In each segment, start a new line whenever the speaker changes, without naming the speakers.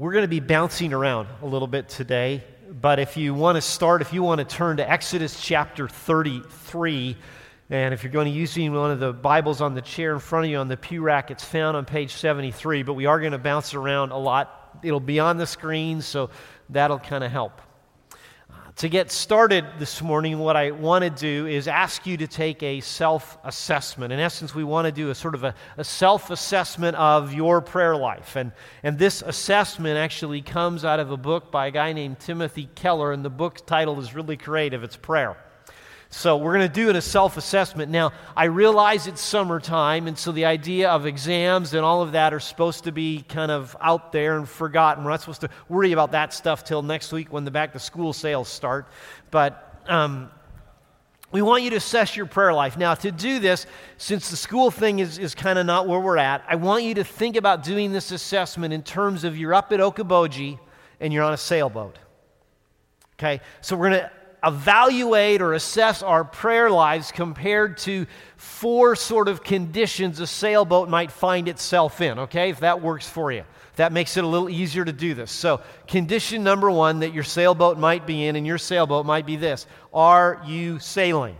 We're going to be bouncing around a little bit today, but if you want to start, if you want to turn to Exodus chapter 33, and if you're going to use one of the Bibles on the chair in front of you on the pew rack, it's found on page 73, but we are going to bounce around a lot. It'll be on the screen, so that'll kind of help. To get started this morning, what I want to do is ask you to take a self assessment. In essence, we want to do a sort of a, a self assessment of your prayer life. And, and this assessment actually comes out of a book by a guy named Timothy Keller, and the book title is really creative it's Prayer. So we're going to do it a self assessment. Now, I realize it's summertime, and so the idea of exams and all of that are supposed to be kind of out there and forgotten. We're not supposed to worry about that stuff till next week when the back to school sales start. But um, we want you to assess your prayer life. Now, to do this, since the school thing is, is kind of not where we're at, I want you to think about doing this assessment in terms of you're up at Okoboji and you're on a sailboat. Okay? So we're going to evaluate or assess our prayer lives compared to four sort of conditions a sailboat might find itself in, okay? If that works for you. That makes it a little easier to do this. So, condition number one that your sailboat might be in, and your sailboat might be this Are you sailing?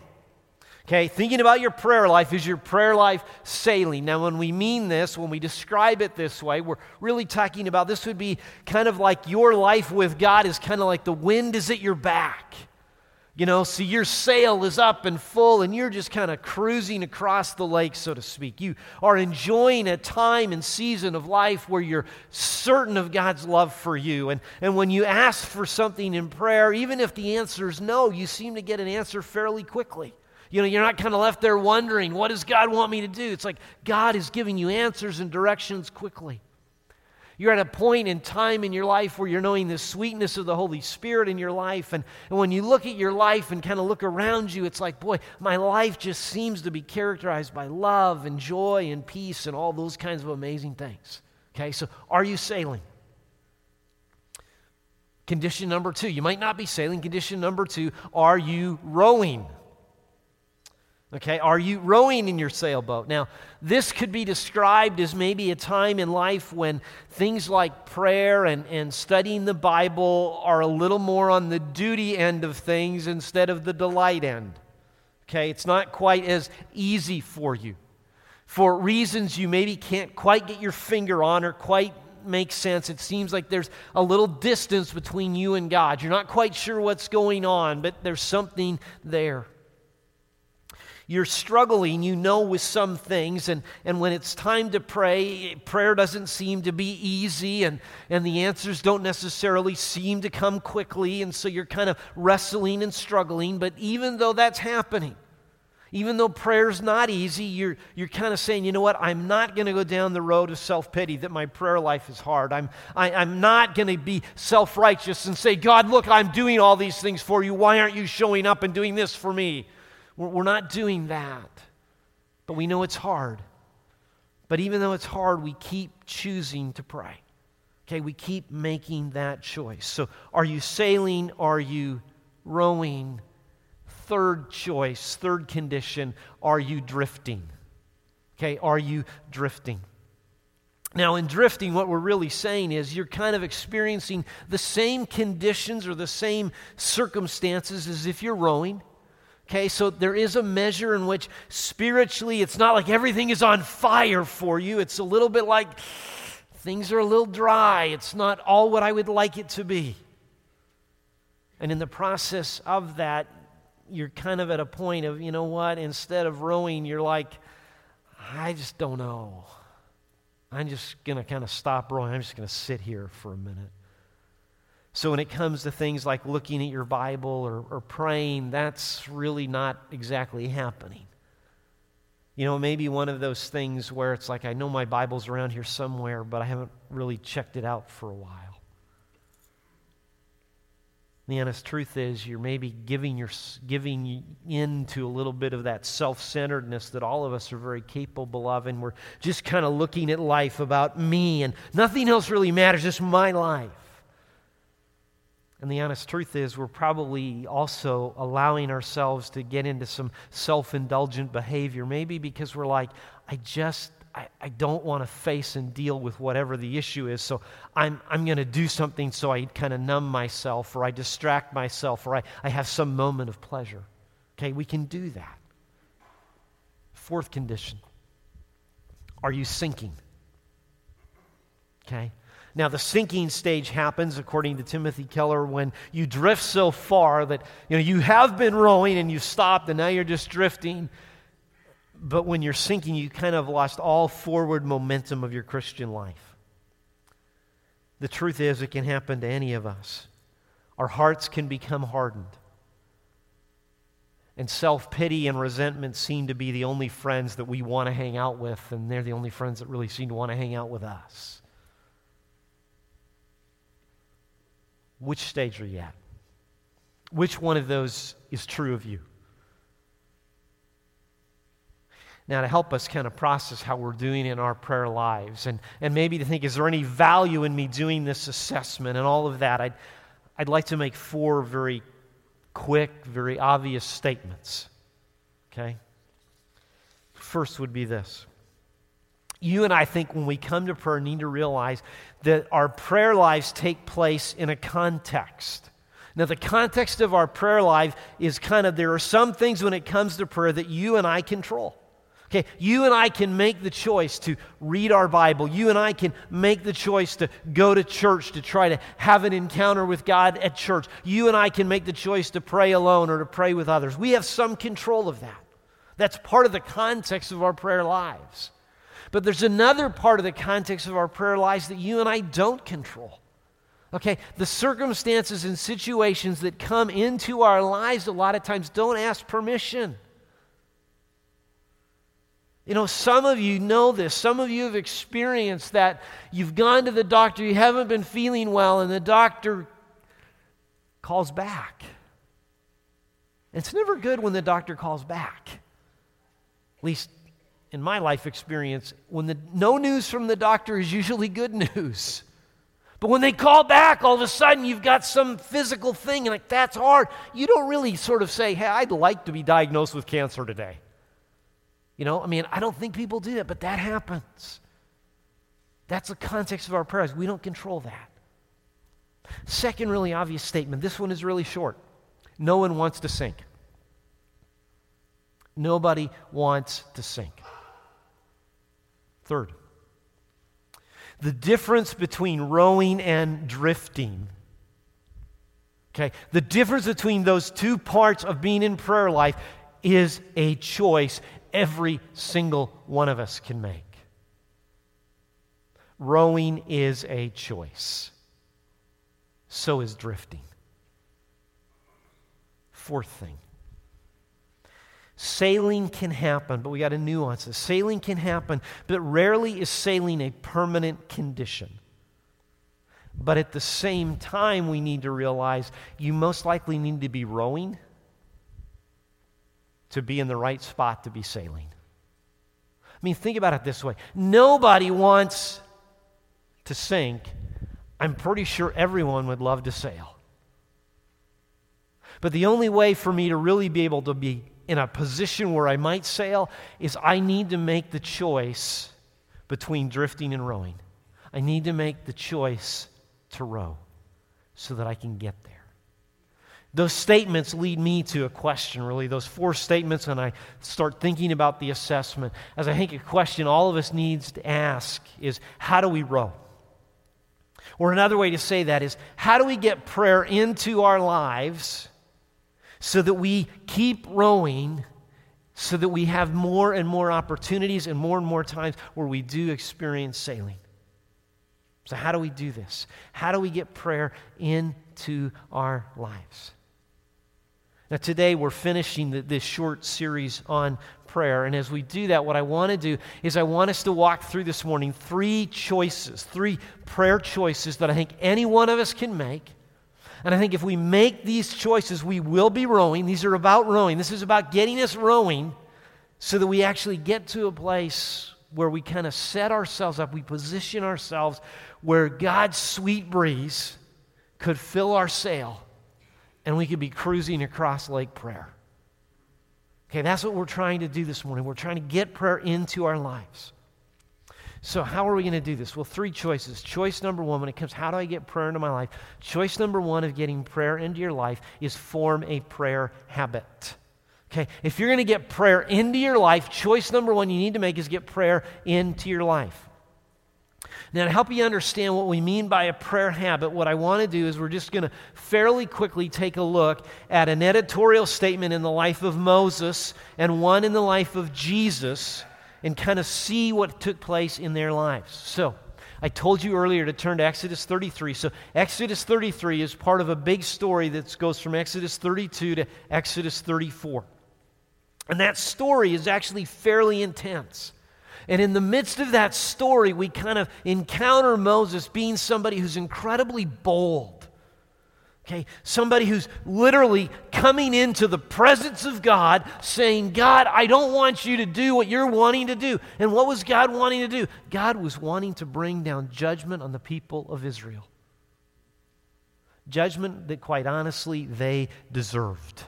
Okay, thinking about your prayer life, is your prayer life sailing? Now, when we mean this, when we describe it this way, we're really talking about this would be kind of like your life with God is kind of like the wind is at your back. You know, so your sail is up and full, and you're just kind of cruising across the lake, so to speak. You are enjoying a time and season of life where you're certain of God's love for you. And, and when you ask for something in prayer, even if the answer is no, you seem to get an answer fairly quickly. You know, you're not kind of left there wondering, what does God want me to do? It's like God is giving you answers and directions quickly. You're at a point in time in your life where you're knowing the sweetness of the Holy Spirit in your life. And, and when you look at your life and kind of look around you, it's like, boy, my life just seems to be characterized by love and joy and peace and all those kinds of amazing things. Okay, so are you sailing? Condition number two, you might not be sailing. Condition number two, are you rowing? Okay, are you rowing in your sailboat? Now, this could be described as maybe a time in life when things like prayer and, and studying the Bible are a little more on the duty end of things instead of the delight end. Okay, it's not quite as easy for you. For reasons you maybe can't quite get your finger on or quite make sense. It seems like there's a little distance between you and God. You're not quite sure what's going on, but there's something there you're struggling, you know, with some things, and, and when it's time to pray, prayer doesn't seem to be easy, and, and the answers don't necessarily seem to come quickly, and so you're kind of wrestling and struggling. But even though that's happening, even though prayer's not easy, you're, you're kind of saying, you know what, I'm not going to go down the road of self pity that my prayer life is hard. I'm, I, i am not going to be self righteous and say, God, look, I'm doing all these things for you. Why aren't you showing up and doing this for me? We're not doing that. But we know it's hard. But even though it's hard, we keep choosing to pray. Okay, we keep making that choice. So, are you sailing? Are you rowing? Third choice, third condition, are you drifting? Okay, are you drifting? Now, in drifting, what we're really saying is you're kind of experiencing the same conditions or the same circumstances as if you're rowing. Okay, so there is a measure in which spiritually it's not like everything is on fire for you. It's a little bit like things are a little dry. It's not all what I would like it to be. And in the process of that, you're kind of at a point of, you know what, instead of rowing, you're like, I just don't know. I'm just going to kind of stop rowing. I'm just going to sit here for a minute. So, when it comes to things like looking at your Bible or, or praying, that's really not exactly happening. You know, maybe one of those things where it's like, I know my Bible's around here somewhere, but I haven't really checked it out for a while. The honest truth is, you're maybe giving, your, giving in to a little bit of that self centeredness that all of us are very capable of, and we're just kind of looking at life about me, and nothing else really matters, just my life. And the honest truth is, we're probably also allowing ourselves to get into some self indulgent behavior, maybe because we're like, I just, I, I don't want to face and deal with whatever the issue is. So I'm, I'm going to do something so I kind of numb myself or I distract myself or I, I have some moment of pleasure. Okay, we can do that. Fourth condition Are you sinking? Okay. Now, the sinking stage happens, according to Timothy Keller, when you drift so far that you, know, you have been rowing and you've stopped and now you're just drifting. But when you're sinking, you kind of lost all forward momentum of your Christian life. The truth is, it can happen to any of us. Our hearts can become hardened. And self pity and resentment seem to be the only friends that we want to hang out with, and they're the only friends that really seem to want to hang out with us. Which stage are you at? Which one of those is true of you? Now, to help us kind of process how we're doing in our prayer lives, and, and maybe to think, is there any value in me doing this assessment and all of that, I'd, I'd like to make four very quick, very obvious statements. Okay? First would be this you and I think when we come to prayer need to realize that our prayer lives take place in a context. Now, the context of our prayer life is kind of there are some things when it comes to prayer that you and I control. Okay, you and I can make the choice to read our Bible. You and I can make the choice to go to church to try to have an encounter with God at church. You and I can make the choice to pray alone or to pray with others. We have some control of that. That's part of the context of our prayer lives. But there's another part of the context of our prayer lives that you and I don't control. Okay, the circumstances and situations that come into our lives a lot of times don't ask permission. You know, some of you know this. Some of you have experienced that. You've gone to the doctor, you haven't been feeling well, and the doctor calls back. It's never good when the doctor calls back. At least in my life experience, when the no news from the doctor is usually good news. But when they call back, all of a sudden you've got some physical thing, and like that's hard. You don't really sort of say, "Hey, I'd like to be diagnosed with cancer today." You know, I mean, I don't think people do that, but that happens. That's the context of our prayers. We don't control that. Second, really obvious statement. This one is really short. No one wants to sink. Nobody wants to sink. Third, the difference between rowing and drifting. Okay, the difference between those two parts of being in prayer life is a choice every single one of us can make. Rowing is a choice, so is drifting. Fourth thing Sailing can happen, but we got to nuance this. Sailing can happen, but rarely is sailing a permanent condition. But at the same time, we need to realize you most likely need to be rowing to be in the right spot to be sailing. I mean, think about it this way nobody wants to sink. I'm pretty sure everyone would love to sail. But the only way for me to really be able to be in a position where I might sail is I need to make the choice between drifting and rowing. I need to make the choice to row so that I can get there. Those statements lead me to a question, really. Those four statements, and I start thinking about the assessment. As I think a question all of us needs to ask is how do we row? Or another way to say that is how do we get prayer into our lives so that we keep rowing, so that we have more and more opportunities and more and more times where we do experience sailing. So, how do we do this? How do we get prayer into our lives? Now, today we're finishing the, this short series on prayer. And as we do that, what I want to do is I want us to walk through this morning three choices, three prayer choices that I think any one of us can make and I think if we make these choices, we will be rowing. These are about rowing. This is about getting us rowing so that we actually get to a place where we kind of set ourselves up, we position ourselves where God's sweet breeze could fill our sail and we could be cruising across Lake Prayer. Okay, that's what we're trying to do this morning. We're trying to get prayer into our lives. So, how are we going to do this? Well, three choices. Choice number one, when it comes, how do I get prayer into my life? Choice number one of getting prayer into your life is form a prayer habit. Okay, if you're going to get prayer into your life, choice number one you need to make is get prayer into your life. Now, to help you understand what we mean by a prayer habit, what I want to do is we're just going to fairly quickly take a look at an editorial statement in the life of Moses and one in the life of Jesus and kind of see what took place in their lives. So, I told you earlier to turn to Exodus 33. So, Exodus 33 is part of a big story that goes from Exodus 32 to Exodus 34. And that story is actually fairly intense. And in the midst of that story, we kind of encounter Moses being somebody who's incredibly bold. Okay, somebody who's literally coming into the presence of God saying, God, I don't want you to do what you're wanting to do. And what was God wanting to do? God was wanting to bring down judgment on the people of Israel. Judgment that, quite honestly, they deserved.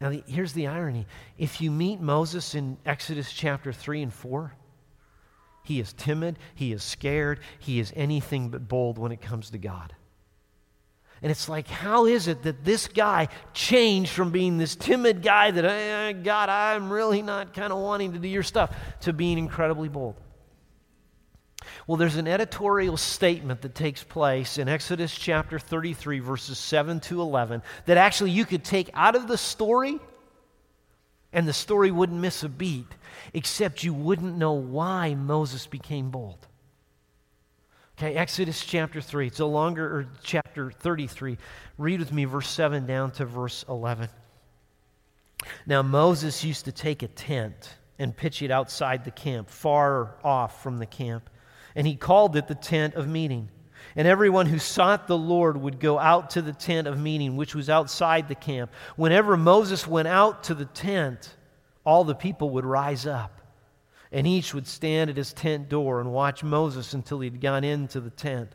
Now, the, here's the irony. If you meet Moses in Exodus chapter 3 and 4, he is timid, he is scared, he is anything but bold when it comes to God. And it's like, how is it that this guy changed from being this timid guy that, eh, God, I'm really not kind of wanting to do your stuff, to being incredibly bold? Well, there's an editorial statement that takes place in Exodus chapter 33, verses 7 to 11, that actually you could take out of the story, and the story wouldn't miss a beat, except you wouldn't know why Moses became bold. Okay, Exodus chapter 3. It's a longer, or chapter 33. Read with me verse 7 down to verse 11. Now, Moses used to take a tent and pitch it outside the camp, far off from the camp and he called it the tent of meeting. And everyone who sought the Lord would go out to the tent of meeting, which was outside the camp. Whenever Moses went out to the tent, all the people would rise up, and each would stand at his tent door and watch Moses until he'd gone into the tent.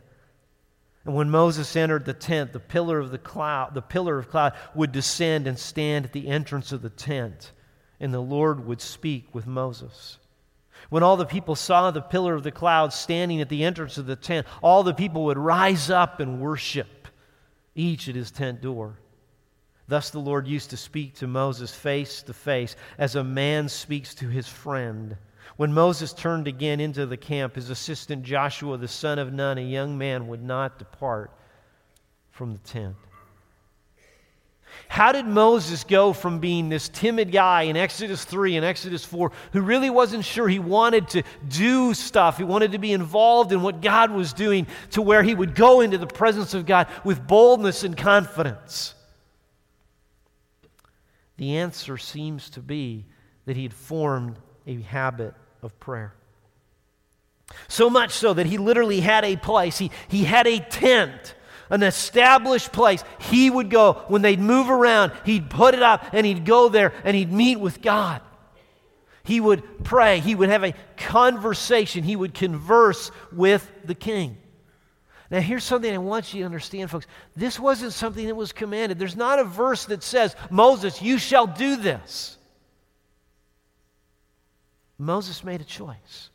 And when Moses entered the tent, the pillar of the cloud, the pillar of cloud would descend and stand at the entrance of the tent, and the Lord would speak with Moses. When all the people saw the pillar of the cloud standing at the entrance of the tent, all the people would rise up and worship, each at his tent door. Thus the Lord used to speak to Moses face to face, as a man speaks to his friend. When Moses turned again into the camp, his assistant Joshua, the son of Nun, a young man, would not depart from the tent. How did Moses go from being this timid guy in Exodus 3 and Exodus 4 who really wasn't sure he wanted to do stuff, he wanted to be involved in what God was doing, to where he would go into the presence of God with boldness and confidence? The answer seems to be that he had formed a habit of prayer. So much so that he literally had a place, he, he had a tent an established place. He would go, when they'd move around, he'd put it up and he'd go there and he'd meet with God. He would pray. He would have a conversation. He would converse with the king. Now, here's something I want you to understand, folks. This wasn't something that was commanded. There's not a verse that says, Moses, you shall do this. Moses made a choice.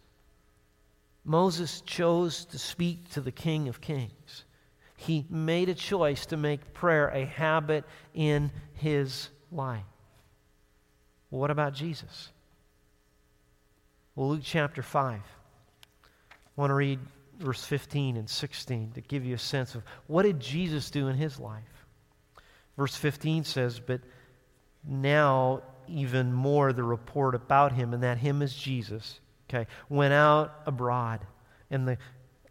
Moses chose to speak to the King of Kings he made a choice to make prayer a habit in his life. What about Jesus? Well, Luke chapter 5. I want to read verse 15 and 16 to give you a sense of what did Jesus do in his life. Verse 15 says, But now even more the report about him, and that him is Jesus, okay, went out abroad. And the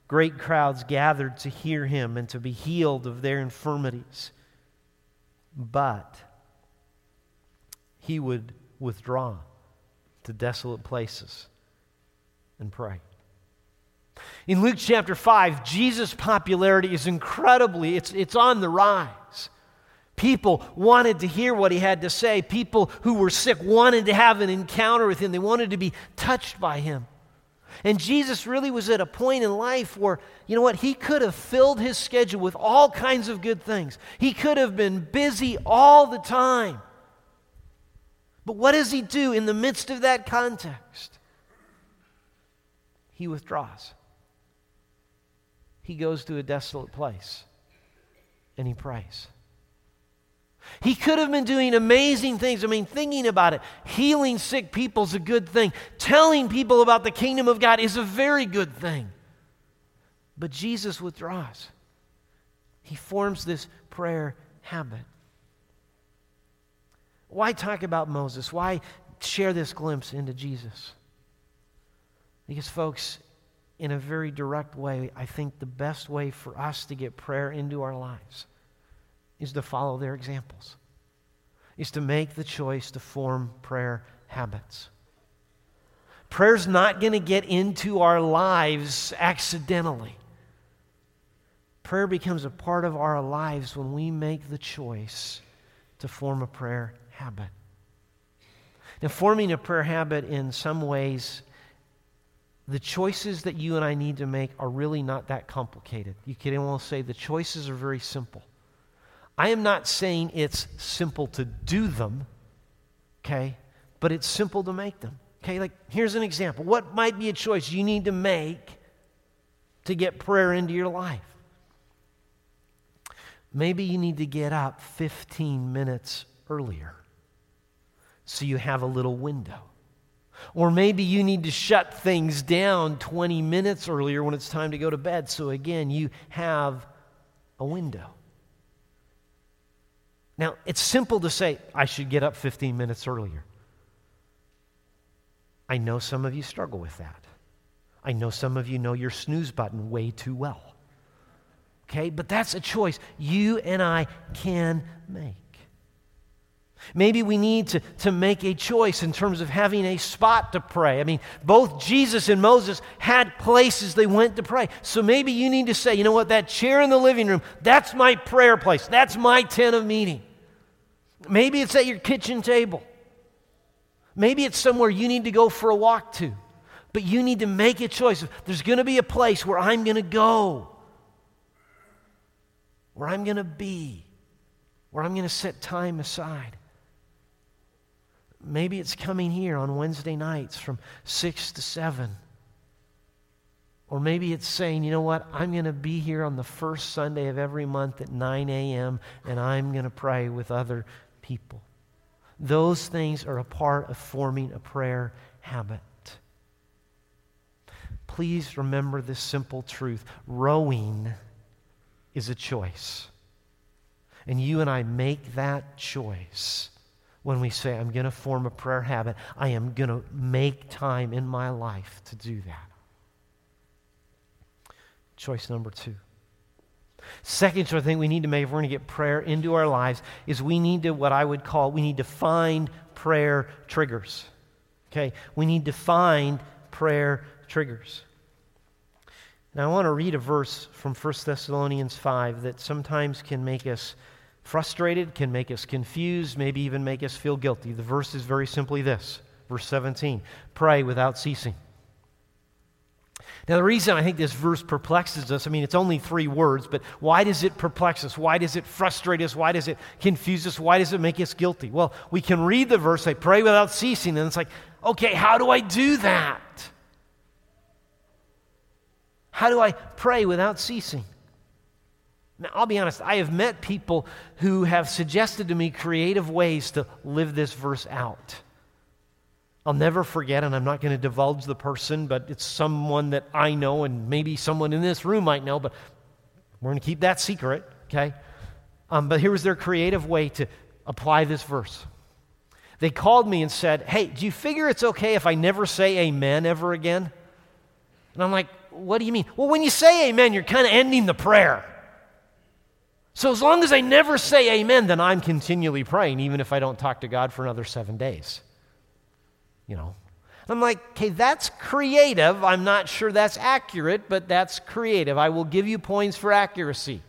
Great crowds gathered to hear him and to be healed of their infirmities. But he would withdraw to desolate places and pray. In Luke chapter 5, Jesus' popularity is incredibly, it's, it's on the rise. People wanted to hear what he had to say. People who were sick wanted to have an encounter with him. They wanted to be touched by him. And Jesus really was at a point in life where, you know what, he could have filled his schedule with all kinds of good things. He could have been busy all the time. But what does he do in the midst of that context? he withdraws. He goes to a desolate place and he prays. He could have been doing amazing things. I mean, thinking about it, healing sick people is a good thing. Telling people about the kingdom of God is a very good thing. But Jesus withdraws. He forms this prayer habit. Why talk about Moses? Why share this glimpse into Jesus? Because, folks, in a very direct way, I think the best way for us to get prayer into our lives is to follow their examples, is to make the choice to form prayer habits. Prayer's not going to get into our lives accidentally. Prayer becomes a part of our lives when we make the choice to form a prayer habit. Now, forming a prayer habit in some ways, the choices that you and I need to make are really not that complicated. You can almost say the choices are very simple. I am not saying it's simple to do them, okay, but it's simple to make them. Okay, like here's an example. What might be a choice you need to make to get prayer into your life? Maybe you need to get up 15 minutes earlier so you have a little window. Or maybe you need to shut things down 20 minutes earlier when it's time to go to bed so again you have a window. Now, it's simple to say, I should get up 15 minutes earlier. I know some of you struggle with that. I know some of you know your snooze button way too well. Okay, but that's a choice you and I can make. Maybe we need to, to make a choice in terms of having a spot to pray. I mean, both Jesus and Moses had places they went to pray. So maybe you need to say, you know what, that chair in the living room, that's my prayer place. That's my tent of meeting. Maybe it's at your kitchen table. Maybe it's somewhere you need to go for a walk to. But you need to make a choice. There's going to be a place where I'm going to go, where I'm going to be, where I'm going to set time aside. Maybe it's coming here on Wednesday nights from 6 to 7. Or maybe it's saying, you know what, I'm going to be here on the first Sunday of every month at 9 a.m. and I'm going to pray with other people. Those things are a part of forming a prayer habit. Please remember this simple truth rowing is a choice. And you and I make that choice when we say, I'm going to form a prayer habit. I am going to make time in my life to do that. Choice number two. Second choice I think we need to make if we're going to get prayer into our lives is we need to, what I would call, we need to find prayer triggers. Okay? We need to find prayer triggers. Now, I want to read a verse from 1 Thessalonians 5 that sometimes can make us frustrated, can make us confused, maybe even make us feel guilty. The verse is very simply this verse 17 pray without ceasing. Now, the reason I think this verse perplexes us, I mean, it's only three words, but why does it perplex us? Why does it frustrate us? Why does it confuse us? Why does it make us guilty? Well, we can read the verse, say, pray without ceasing, and it's like, okay, how do I do that? How do I pray without ceasing? Now, I'll be honest, I have met people who have suggested to me creative ways to live this verse out. I'll never forget, and I'm not going to divulge the person, but it's someone that I know, and maybe someone in this room might know, but we're going to keep that secret, okay? Um, but here was their creative way to apply this verse. They called me and said, Hey, do you figure it's okay if I never say amen ever again? And I'm like, What do you mean? Well, when you say amen, you're kind of ending the prayer. So as long as I never say amen, then I'm continually praying, even if I don't talk to God for another seven days. You know? I'm like, okay, that's creative. I'm not sure that's accurate, but that's creative. I will give you points for accuracy.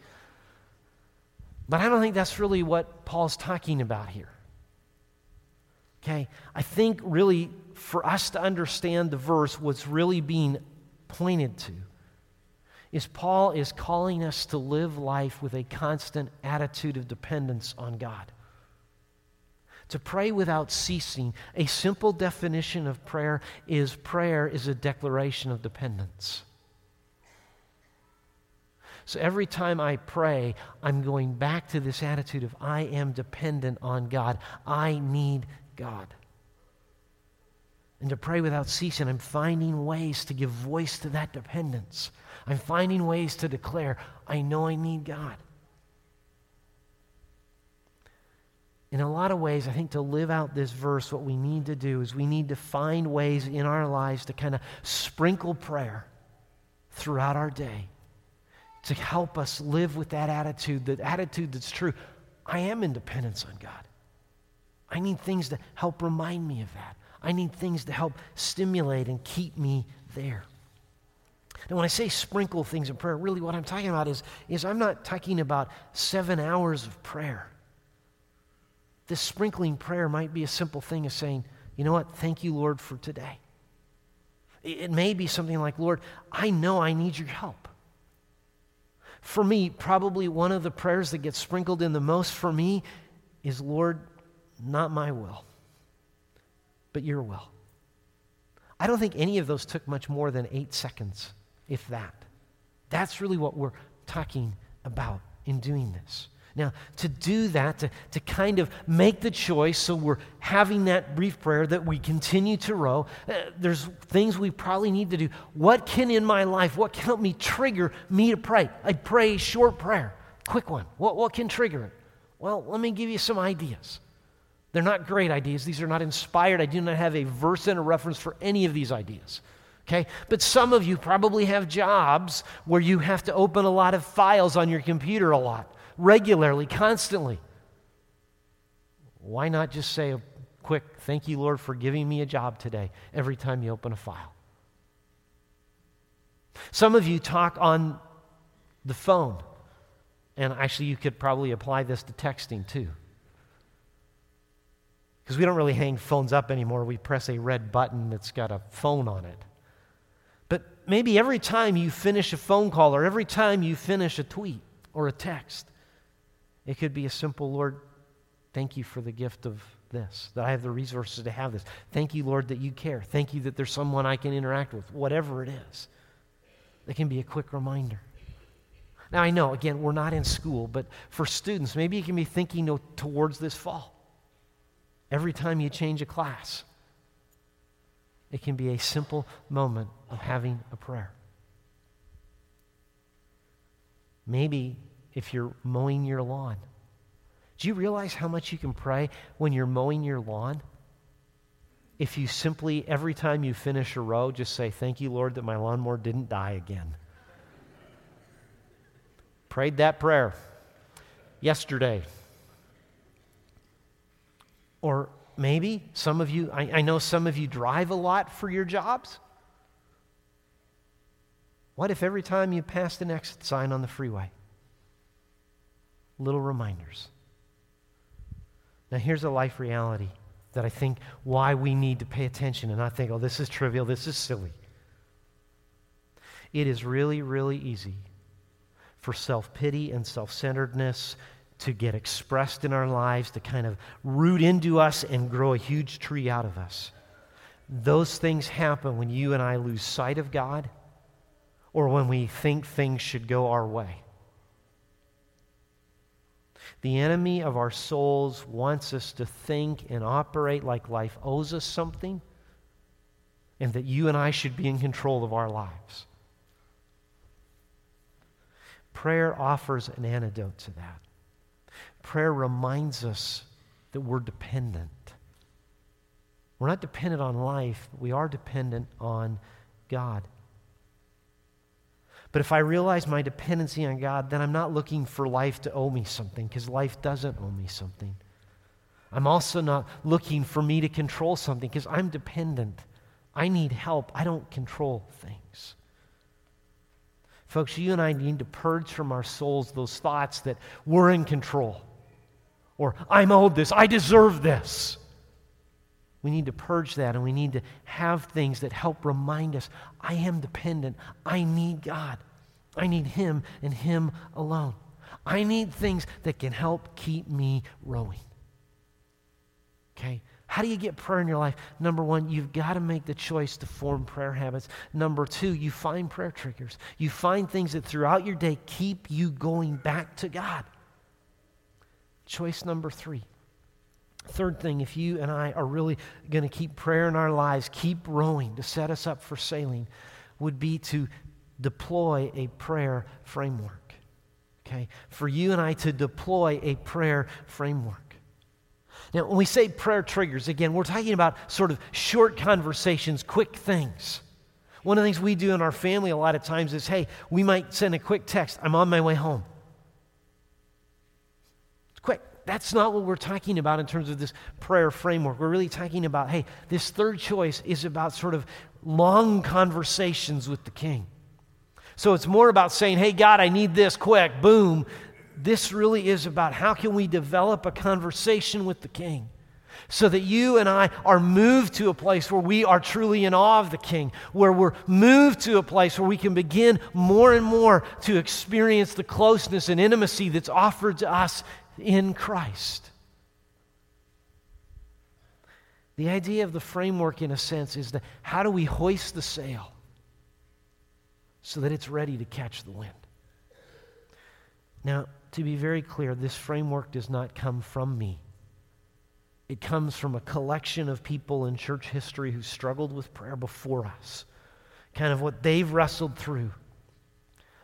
But I don't think that's really what Paul's talking about here. Okay? I think really for us to understand the verse, what's really being pointed to is Paul is calling us to live life with a constant attitude of dependence on God. To pray without ceasing, a simple definition of prayer is prayer is a declaration of dependence. So every time I pray, I'm going back to this attitude of I am dependent on God. I need God. And to pray without ceasing, I'm finding ways to give voice to that dependence. I'm finding ways to declare, I know I need God. In a lot of ways, I think to live out this verse, what we need to do is we need to find ways in our lives to kind of sprinkle prayer throughout our day to help us live with that attitude, that attitude that's true. I am in dependence on God. I need things to help remind me of that. I need things to help stimulate and keep me there. Now, when I say sprinkle things in prayer, really what I'm talking about is, is I'm not talking about seven hours of prayer. This sprinkling prayer might be a simple thing of saying, you know what, thank you, Lord, for today. It may be something like, Lord, I know I need your help. For me, probably one of the prayers that gets sprinkled in the most for me is, Lord, not my will, but your will. I don't think any of those took much more than eight seconds, if that. That's really what we're talking about in doing this. Now, to do that, to, to kind of make the choice, so we're having that brief prayer that we continue to row, uh, there's things we probably need to do. What can in my life, what can help me trigger me to pray? I pray a short prayer, quick one. What, what can trigger it? Well, let me give you some ideas. They're not great ideas. These are not inspired. I do not have a verse and a reference for any of these ideas. Okay? But some of you probably have jobs where you have to open a lot of files on your computer a lot regularly, constantly. Why not just say a quick, thank you, Lord, for giving me a job today every time you open a file? Some of you talk on the phone, and actually, you could probably apply this to texting too. Because we don't really hang phones up anymore. We press a red button that's got a phone on it. Maybe every time you finish a phone call or every time you finish a tweet or a text, it could be a simple, Lord, thank you for the gift of this, that I have the resources to have this. Thank you, Lord, that you care. Thank you that there's someone I can interact with, whatever it is. It can be a quick reminder. Now, I know, again, we're not in school, but for students, maybe you can be thinking towards this fall. Every time you change a class, it can be a simple moment of having a prayer. Maybe if you're mowing your lawn. Do you realize how much you can pray when you're mowing your lawn? If you simply, every time you finish a row, just say, Thank you, Lord, that my lawnmower didn't die again. Prayed that prayer yesterday. Or maybe some of you, I, I know some of you drive a lot for your jobs. What if every time you passed an exit sign on the freeway, little reminders. Now, here's a life reality that I think why we need to pay attention and not think, oh, this is trivial, this is silly. It is really, really easy for self pity and self centeredness to get expressed in our lives, to kind of root into us and grow a huge tree out of us. Those things happen when you and I lose sight of God or when we think things should go our way. The enemy of our souls wants us to think and operate like life owes us something and that you and I should be in control of our lives. Prayer offers an antidote to that. Prayer reminds us that we're dependent. We're not dependent on life, but we are dependent on God. But if I realize my dependency on God, then I'm not looking for life to owe me something because life doesn't owe me something. I'm also not looking for me to control something because I'm dependent. I need help. I don't control things. Folks, you and I need to purge from our souls those thoughts that we're in control or I'm owed this, I deserve this. We need to purge that and we need to have things that help remind us I am dependent. I need God. I need Him and Him alone. I need things that can help keep me rowing. Okay? How do you get prayer in your life? Number one, you've got to make the choice to form prayer habits. Number two, you find prayer triggers. You find things that throughout your day keep you going back to God. Choice number three. Third thing, if you and I are really going to keep prayer in our lives, keep rowing to set us up for sailing, would be to deploy a prayer framework. Okay? For you and I to deploy a prayer framework. Now, when we say prayer triggers, again, we're talking about sort of short conversations, quick things. One of the things we do in our family a lot of times is hey, we might send a quick text, I'm on my way home. It's quick. That's not what we're talking about in terms of this prayer framework. We're really talking about hey, this third choice is about sort of long conversations with the king. So it's more about saying, hey, God, I need this quick, boom, this really is about how can we develop a conversation with the king so that you and I are moved to a place where we are truly in awe of the king, where we're moved to a place where we can begin more and more to experience the closeness and intimacy that's offered to us in Christ. The idea of the framework, in a sense, is that how do we hoist the sail so that it's ready to catch the wind? Now, to be very clear, this framework does not come from me. It comes from a collection of people in church history who struggled with prayer before us, kind of what they've wrestled through.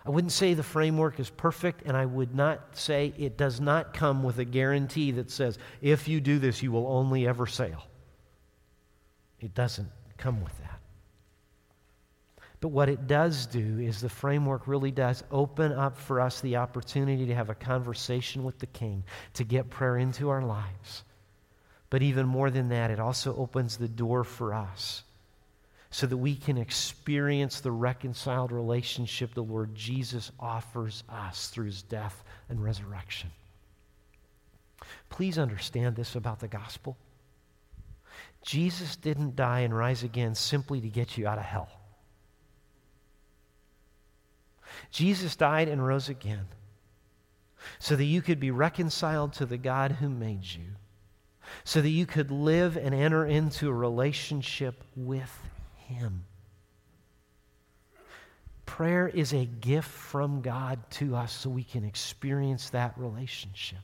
I wouldn't say the framework is perfect, and I would not say it does not come with a guarantee that says, if you do this, you will only ever sail. It doesn't come with that. But what it does do is the framework really does open up for us the opportunity to have a conversation with the King, to get prayer into our lives. But even more than that, it also opens the door for us so that we can experience the reconciled relationship the Lord Jesus offers us through his death and resurrection. Please understand this about the gospel. Jesus didn't die and rise again simply to get you out of hell. Jesus died and rose again so that you could be reconciled to the God who made you, so that you could live and enter into a relationship with Him. Prayer is a gift from God to us so we can experience that relationship.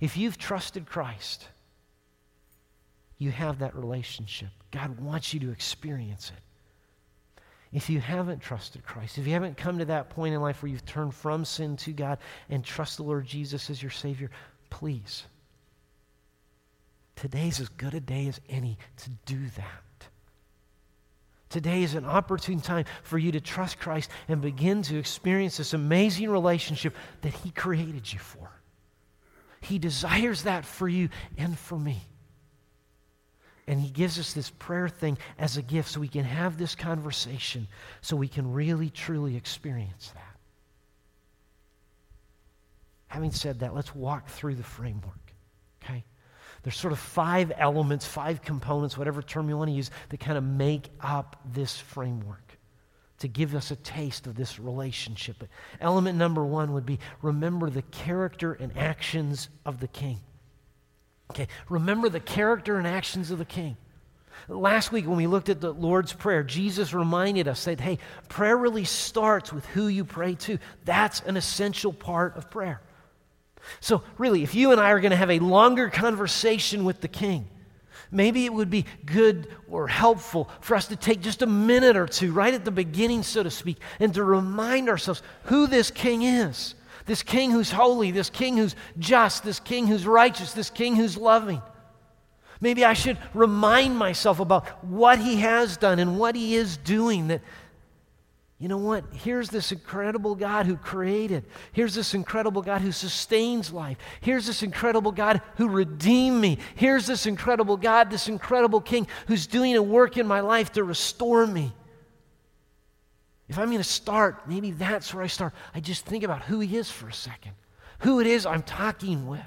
If you've trusted Christ, you have that relationship. God wants you to experience it. If you haven't trusted Christ, if you haven't come to that point in life where you've turned from sin to God and trust the Lord Jesus as your Savior, please. Today's as good a day as any to do that. Today is an opportune time for you to trust Christ and begin to experience this amazing relationship that He created you for. He desires that for you and for me. And He gives us this prayer thing as a gift so we can have this conversation, so we can really, truly experience that. Having said that, let's walk through the framework, okay? There's sort of five elements, five components, whatever term you want to use, that kind of make up this framework to give us a taste of this relationship. But element number one would be remember the character and actions of the king. Okay, remember the character and actions of the king. Last week, when we looked at the Lord's Prayer, Jesus reminded us that, hey, prayer really starts with who you pray to. That's an essential part of prayer. So, really, if you and I are going to have a longer conversation with the King, maybe it would be good or helpful for us to take just a minute or two, right at the beginning, so to speak, and to remind ourselves who this King is. This king who's holy, this king who's just, this king who's righteous, this king who's loving. Maybe I should remind myself about what he has done and what he is doing. That, you know what? Here's this incredible God who created. Here's this incredible God who sustains life. Here's this incredible God who redeemed me. Here's this incredible God, this incredible King who's doing a work in my life to restore me. If I'm going to start, maybe that's where I start. I just think about who he is for a second, who it is I'm talking with.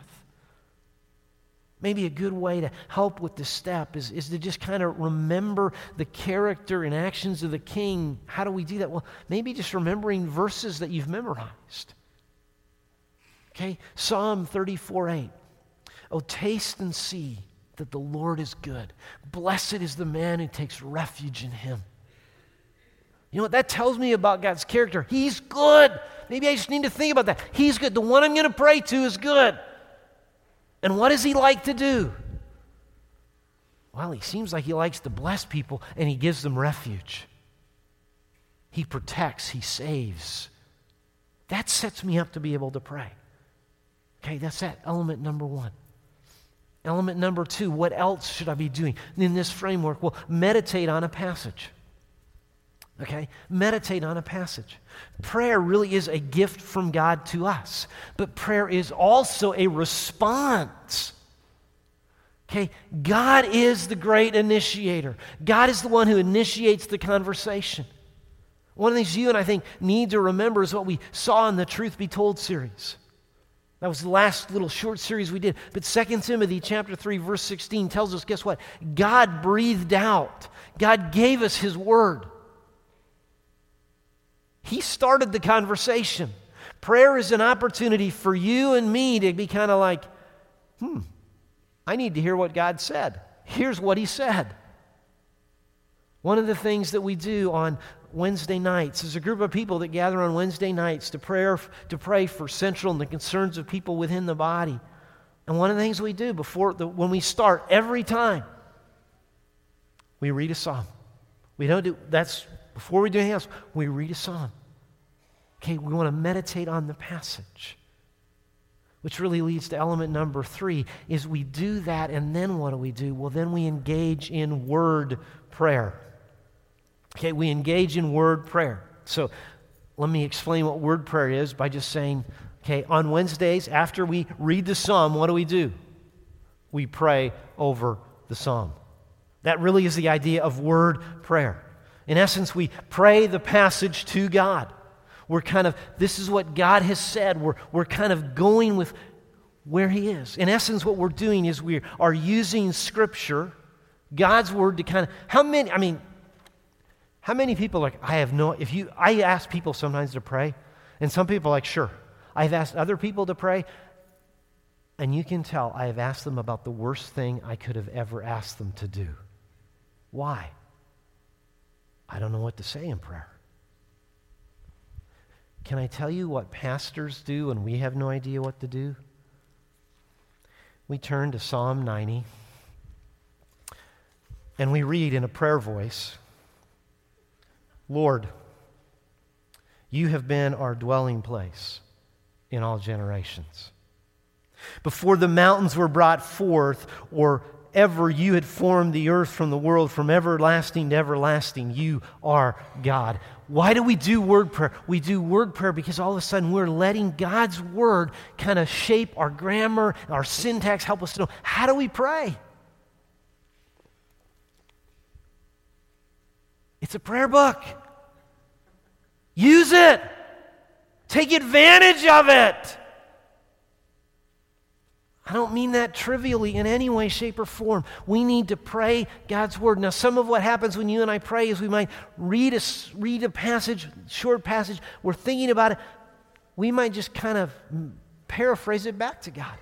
Maybe a good way to help with this step is, is to just kind of remember the character and actions of the king. How do we do that? Well, maybe just remembering verses that you've memorized. Okay? Psalm 34 8. Oh, taste and see that the Lord is good. Blessed is the man who takes refuge in him. You know what that tells me about God's character? He's good. Maybe I just need to think about that. He's good. The one I'm going to pray to is good. And what does he like to do? Well, he seems like he likes to bless people and he gives them refuge. He protects, he saves. That sets me up to be able to pray. Okay, that's that element number one. Element number two, what else should I be doing in this framework? Well, meditate on a passage. Okay? Meditate on a passage. Prayer really is a gift from God to us, but prayer is also a response. Okay? God is the great initiator, God is the one who initiates the conversation. One of the things you and I think need to remember is what we saw in the Truth Be Told series. That was the last little short series we did. But 2 Timothy chapter 3 verse 16 tells us guess what? God breathed out. God gave us his word. He started the conversation. Prayer is an opportunity for you and me to be kind of like, "Hmm, I need to hear what God said. Here's what he said." One of the things that we do on Wednesday nights. is a group of people that gather on Wednesday nights to, pray to pray for central and the concerns of people within the body. And one of the things we do before the, when we start every time, we read a psalm. We don't do that's before we do anything else, we read a psalm. Okay, we want to meditate on the passage. Which really leads to element number three is we do that and then what do we do? Well, then we engage in word prayer. Okay, we engage in word prayer. So let me explain what word prayer is by just saying, okay, on Wednesdays, after we read the psalm, what do we do? We pray over the psalm. That really is the idea of word prayer. In essence, we pray the passage to God. We're kind of, this is what God has said. We're, we're kind of going with where He is. In essence, what we're doing is we are using Scripture, God's Word, to kind of, how many, I mean, how many people like, I have no, if you, I ask people sometimes to pray, and some people like, sure. I've asked other people to pray, and you can tell I have asked them about the worst thing I could have ever asked them to do. Why? I don't know what to say in prayer. Can I tell you what pastors do when we have no idea what to do? We turn to Psalm 90 and we read in a prayer voice Lord, you have been our dwelling place in all generations. Before the mountains were brought forth, or ever you had formed the earth from the world, from everlasting to everlasting, you are God. Why do we do word prayer? We do word prayer because all of a sudden we're letting God's word kind of shape our grammar, our syntax, help us to know how do we pray? It's a prayer book. Use it. Take advantage of it. I don't mean that trivially in any way, shape, or form. We need to pray God's word. Now, some of what happens when you and I pray is we might read a, read a passage, short passage, we're thinking about it. We might just kind of paraphrase it back to God.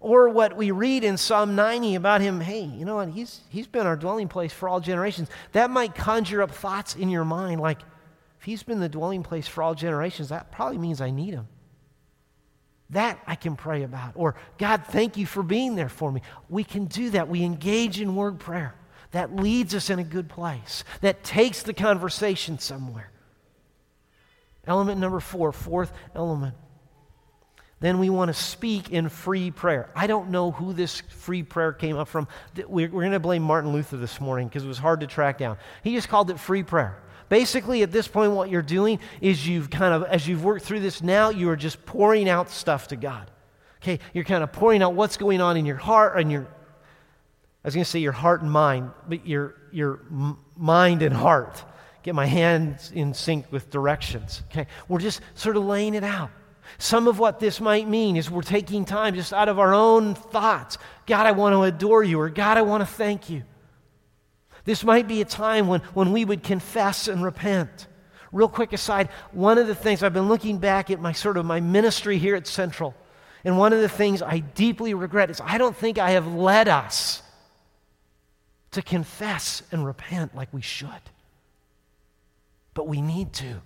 Or what we read in Psalm 90 about him, hey, you know what? He's, he's been our dwelling place for all generations. That might conjure up thoughts in your mind like, if he's been the dwelling place for all generations, that probably means I need him. That I can pray about. Or, God, thank you for being there for me. We can do that. We engage in word prayer. That leads us in a good place, that takes the conversation somewhere. Element number four, fourth element then we want to speak in free prayer. I don't know who this free prayer came up from. We're, going to blame Martin Luther this morning because it was hard to track down. He just called it free prayer. Basically, at this point, what you're doing is you've kind of, as you've worked through this now, you are just pouring out stuff to God. Okay, you're kind of pouring out what's going on in your heart and your, I was going to say your heart and mind, but your, your mind and heart. Get my hands in sync with directions. Okay, we're just sort of laying it out. Some of what this might mean is we're taking time just out of our own thoughts. God, I want to adore you, or God, I want to thank you. This might be a time when, when we would confess and repent. Real quick aside, one of the things I've been looking back at my sort of my ministry here at Central, And one of the things I deeply regret is I don't think I have led us to confess and repent like we should. But we need to.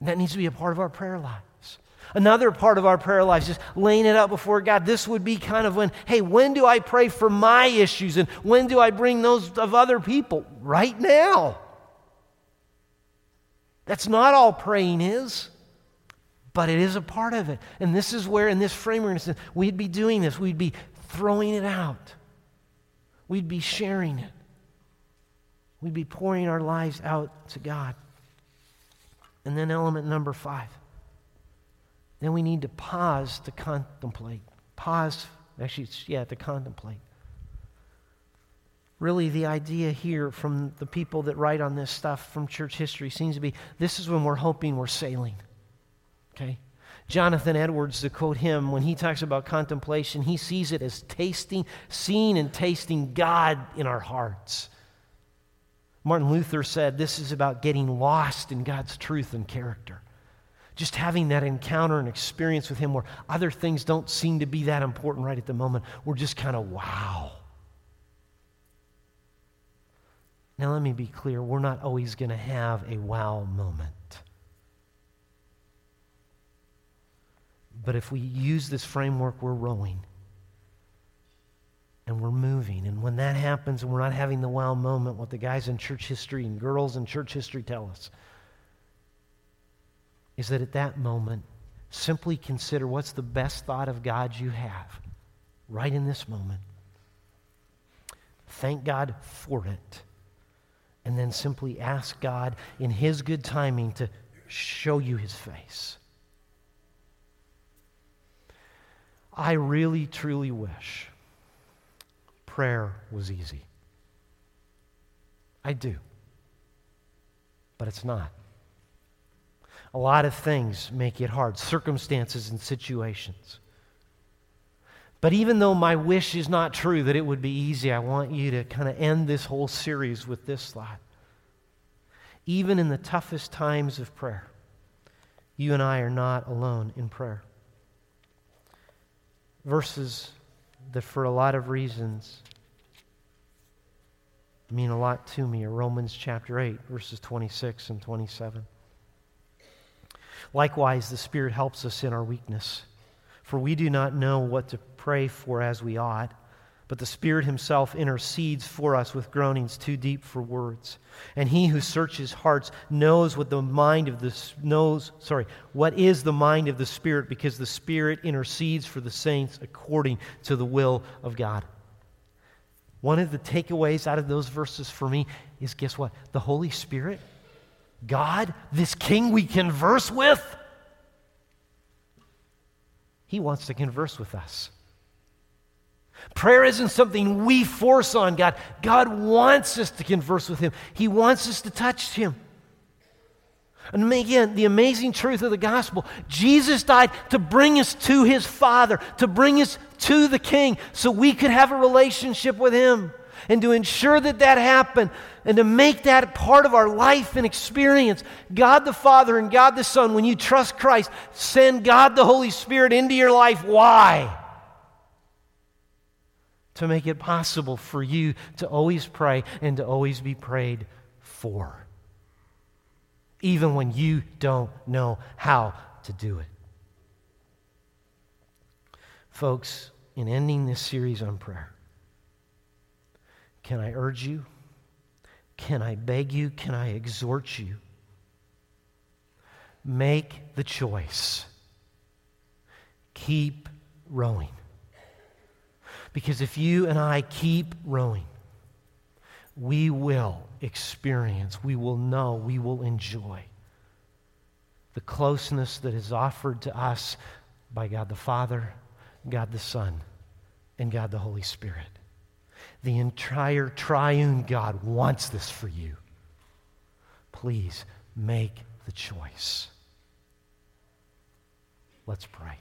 And that needs to be a part of our prayer lives. Another part of our prayer lives is laying it out before God. This would be kind of when, hey, when do I pray for my issues and when do I bring those of other people? Right now. That's not all praying is but it is a part of it. And this is where, in this framework, we'd be doing this. We'd be throwing it out, we'd be sharing it, we'd be pouring our lives out to God. And then, element number five. Then we need to pause to contemplate. Pause, actually, yeah, to contemplate. Really, the idea here from the people that write on this stuff from church history seems to be this is when we're hoping we're sailing. Okay? Jonathan Edwards, to quote him, when he talks about contemplation, he sees it as tasting, seeing and tasting God in our hearts. Martin Luther said this is about getting lost in God's truth and character. Just having that encounter and experience with Him where other things don't seem to be that important right at the moment. We're just kind of wow. Now, let me be clear we're not always going to have a wow moment. But if we use this framework, we're rowing and we're moving. And when that happens and we're not having the wow moment, what the guys in church history and girls in church history tell us is that at that moment, simply consider what's the best thought of God you have right in this moment. Thank God for it. And then simply ask God in His good timing to show you His face. I really, truly wish prayer was easy. I do. But it's not. A lot of things make it hard, circumstances and situations. But even though my wish is not true that it would be easy, I want you to kind of end this whole series with this thought. Even in the toughest times of prayer, you and I are not alone in prayer verses that, for a lot of reasons, mean a lot to me are Romans chapter 8, verses 26 and 27. Likewise, the Spirit helps us in our weakness, for we do not know what to pray for as we ought but the Spirit Himself intercedes for us with groanings too deep for words. And He who searches hearts knows what the mind of the knows, sorry, what is the mind of the Spirit, because the Spirit intercedes for the saints according to the will of God. One of the takeaways out of those verses for me is guess what? The Holy Spirit, God, this King we converse with, He wants to converse with us. Prayer isn't something we force on God. God wants us to converse with Him, He wants us to touch Him. And again, the amazing truth of the gospel Jesus died to bring us to His Father, to bring us to the King, so we could have a relationship with Him. And to ensure that that happened and to make that part of our life and experience, God the Father and God the Son, when you trust Christ, send God the Holy Spirit into your life. Why? to make it possible for you to always pray and to always be prayed for, even when you don't know how to do it. Folks, in ending this series on prayer, can I urge you? Can I beg you? Can I exhort you? Make the choice. Keep rowing. Because if you and I keep rowing, we will experience, we will know, we will enjoy the closeness that is offered to us by God the Father, God the Son, and God the Holy Spirit. The entire triune God wants this for you. Please make the choice. Let's pray.